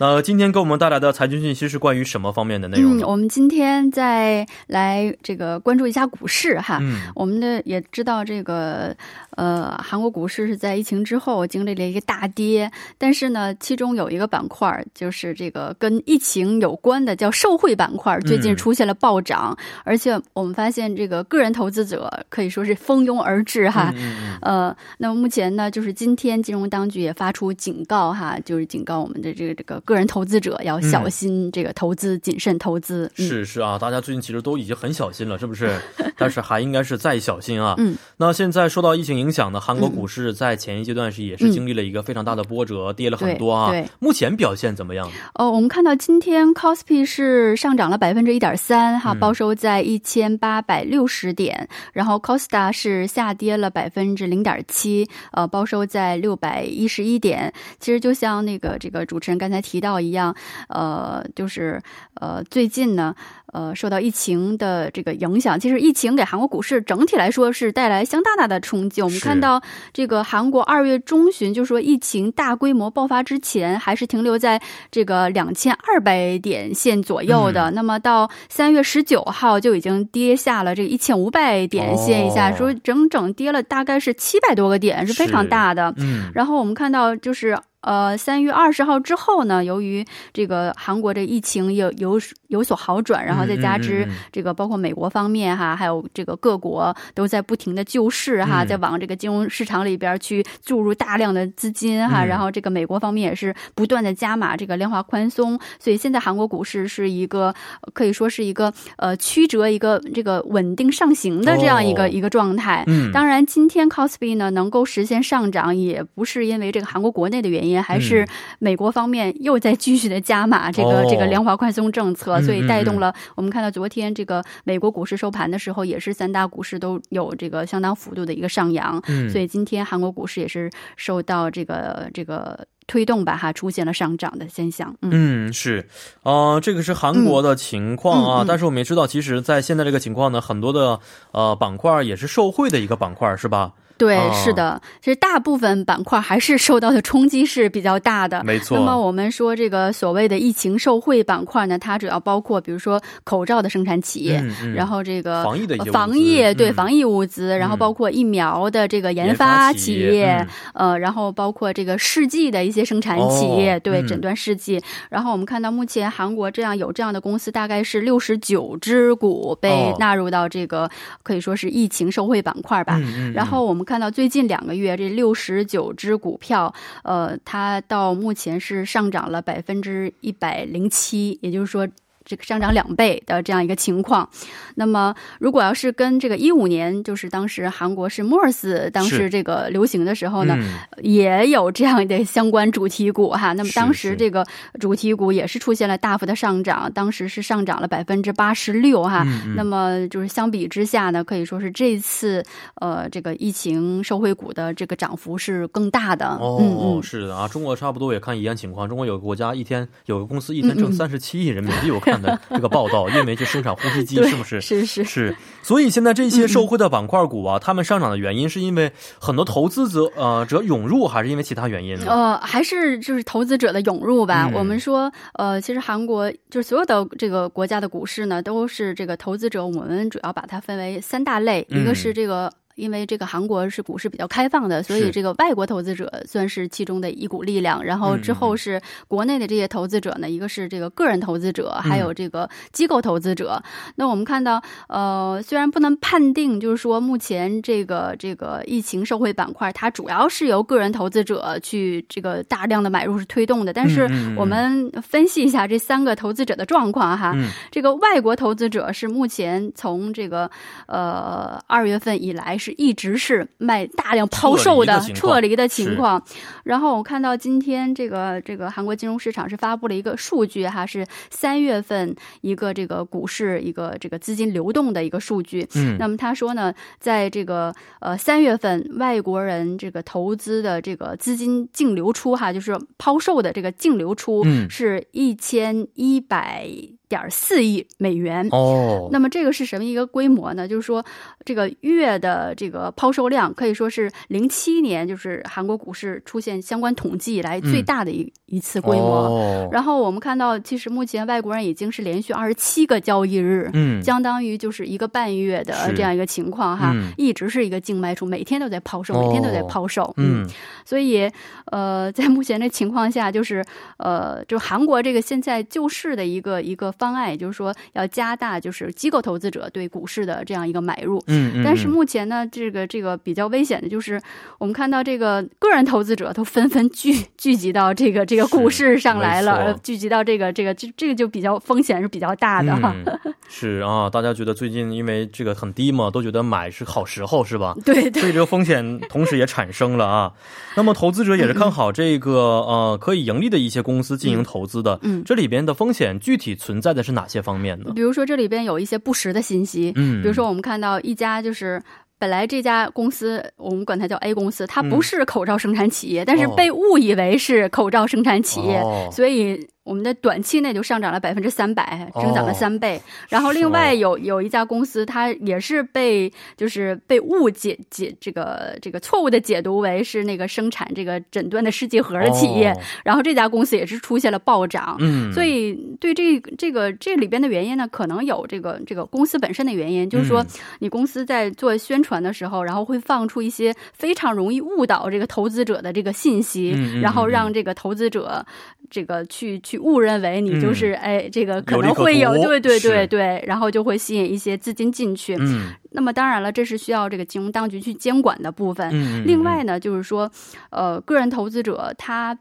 那今天给我们带来的财经信息是关于什么方面的内容？嗯，我们今天再来这个关注一下股市哈。嗯，我们的也知道这个呃，韩国股市是在疫情之后经历了一个大跌，但是呢，其中有一个板块就是这个跟疫情有关的，叫受惠板块，最近出现了暴涨，而且我们发现这个个人投资者可以说是蜂拥而至哈。呃，那么目前呢，就是今天金融当局也发出警告哈，就是警告我们的这个这个。个人投资者要小心这个投资，谨慎投资。是是啊，大家最近其实都已经很小心了，是不是？但是还应该是再小心啊。嗯。那现在受到疫情影响呢韩国股市，在前一阶段是也是经历了一个非常大的波折，跌了很多啊。对。目前表现怎么样？哦，我们看到今天 c o s p i 是上涨了百分之一点三，哈，报收在一千八百六十点。然后 Costa 是下跌了百分之零点七，呃，报收在六百一十一点。其实就像那个这个主持人刚才提。到一样，呃，就是呃，最近呢，呃，受到疫情的这个影响，其实疫情给韩国股市整体来说是带来相当大的冲击。我们看到这个韩国二月中旬，就说疫情大规模爆发之前，还是停留在这个两千二百点线左右的。那么到三月十九号就已经跌下了这一千五百点线以下，说整整跌了大概是七百多个点，是非常大的。嗯，然后我们看到就是。呃，三月二十号之后呢，由于这个韩国这疫情有有有所好转，然后再加之这个包括美国方面哈，还有这个各国都在不停的救市哈，在往这个金融市场里边去注入大量的资金哈，然后这个美国方面也是不断的加码这个量化宽松，所以现在韩国股市是一个可以说是一个呃曲折一个这个稳定上行的这样一个一个状态。嗯，当然今天 c o s p i 呢能够实现上涨，也不是因为这个韩国国内的原因。也还是美国方面又在继续的加码这个这个量化宽松政策，所以带动了我们看到昨天这个美国股市收盘的时候，也是三大股市都有这个相当幅度的一个上扬。嗯所以今天韩国股市也是受到这个这个推动吧，哈，出现了上涨的现象。嗯，是，呃，这个是韩国的情况啊。但是我们也知道，其实，在现在这个情况呢，很多的呃板块也是受惠的一个板块，是吧？对，是的，其实大部分板块还是受到的冲击是比较大的。没错。那么我们说这个所谓的疫情受惠板块呢，它主要包括比如说口罩的生产企业，然后这个防疫的防疫对防疫物资，然后包括疫苗的这个研发企业，呃，然后包括这个试剂的一些生产企业，对诊断试剂。然后我们看到目前韩国这样有这样的公司大概是六十九只股被纳入到这个可以说是疫情受惠板块吧。然后我们。看到最近两个月，这六十九只股票，呃，它到目前是上涨了百分之一百零七，也就是说。这个上涨两倍的这样一个情况，那么如果要是跟这个一五年，就是当时韩国是 MERS 当时这个流行的时候呢，也有这样的相关主题股哈。那么当时这个主题股也是出现了大幅的上涨，当时是上涨了百分之八十六哈。那么就是相比之下呢，可以说是这次呃这个疫情受惠股的这个涨幅是更大的。哦，是的啊，中国差不多也看一样情况。中国有个国家一天有个公司一天挣三十七亿人民币，我看。这个报道，因为去生产呼吸机，是不是？是是是。所以现在这些受惠的板块股啊，他们上涨的原因是因为很多投资者呃者涌入，还是因为其他原因呢？呃，还是就是投资者的涌入吧。我们说，呃，其实韩国就是所有的这个国家的股市呢，都是这个投资者。我们主要把它分为三大类，一个是这个。因为这个韩国是股市比较开放的，所以这个外国投资者算是其中的一股力量。然后之后是国内的这些投资者呢，一个是这个个人投资者，还有这个机构投资者。那我们看到，呃，虽然不能判定，就是说目前这个这个疫情受惠板块，它主要是由个人投资者去这个大量的买入是推动的。但是我们分析一下这三个投资者的状况哈，这个外国投资者是目前从这个呃二月份以来是。就是一直是卖大量抛售的撤离的情况。然后我看到今天这个这个韩国金融市场是发布了一个数据哈，是三月份一个这个股市一个这个资金流动的一个数据。嗯，那么他说呢，在这个呃三月份外国人这个投资的这个资金净流出哈，就是抛售的这个净流出是一千一百。点四亿美元。哦，那么这个是什么一个规模呢？就是说，这个月的这个抛售量可以说是零七年就是韩国股市出现相关统计以来最大的一一次规模。然后我们看到，其实目前外国人已经是连续二十七个交易日，嗯，相当于就是一个半月的这样一个情况哈，一直是一个净卖出，每天都在抛售，每天都在抛售，嗯，所以呃，在目前的情况下，就是呃，就韩国这个现在救市的一个一个。方案也就是说要加大就是机构投资者对股市的这样一个买入，嗯，但是目前呢，这个这个比较危险的就是我们看到这个个人投资者都纷纷聚聚集到这个这个股市上来了，聚集到这个这个这这个就比较风险是比较大的哈。是啊，大家觉得最近因为这个很低嘛，都觉得买是好时候是吧？对，所以这个风险同时也产生了啊。那么投资者也是看好这个呃可以盈利的一些公司进行投资的，嗯，这里边的风险具体存在。在的是哪些方面呢？比如说，这里边有一些不实的信息。嗯，比如说，我们看到一家就是本来这家公司，我们管它叫 A 公司，它不是口罩生产企业，但是被误以为是口罩生产企业，所以。我们的短期内就上涨了百分之三百，增长了三倍。然后另外有有一家公司，它也是被就是被误解解这个这个错误的解读为是那个生产这个诊断的试剂盒的企业。然后这家公司也是出现了暴涨。嗯，所以对这这个这里边的原因呢，可能有这个这个公司本身的原因，就是说你公司在做宣传的时候，然后会放出一些非常容易误导这个投资者的这个信息，然后让这个投资者这个去。去误认为你就是哎，这个可能会有对对对对，然后就会吸引一些资金进去。嗯，那么当然了，这是需要这个金融当局去监管的部分。嗯，另外呢，就是说，呃，个人投资者他。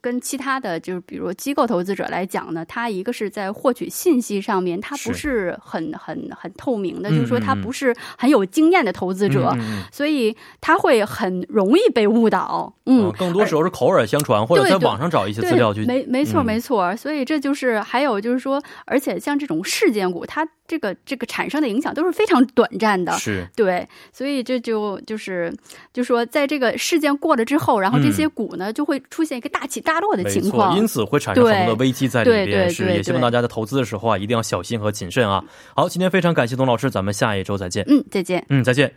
跟其他的就是，比如机构投资者来讲呢，他一个是在获取信息上面，他不是很很很透明的，就是说他不是很有经验的投资者，所以他会很容易被误导。嗯，更多时候是口耳相传，或者在网上找一些资料去。没没错没错，所以这就是还有就是说，而且像这种事件股，它。这个这个产生的影响都是非常短暂的，是对，所以这就就是就说，在这个事件过了之后，然后这些股呢就会出现一个大起大落的情况，因此会产生很多的危机在里边。是，也希望大家在投资的时候啊，一定要小心和谨慎啊。好，今天非常感谢董老师，咱们下一周再见。嗯，再见。嗯，再见。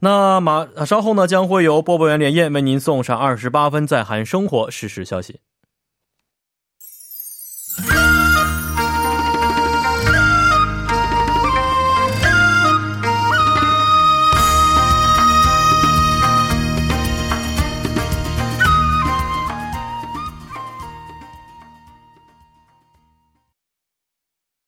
那马稍后呢，将会由播报员连夜为您送上二十八分在韩生活实时消息。